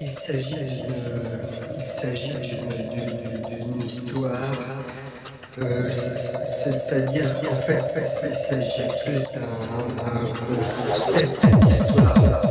Il s'agit euh, d'une, histoire. euh, c'est-à-dire qu'en fait, il s'agit plus d'un, d'un concept d'histoire,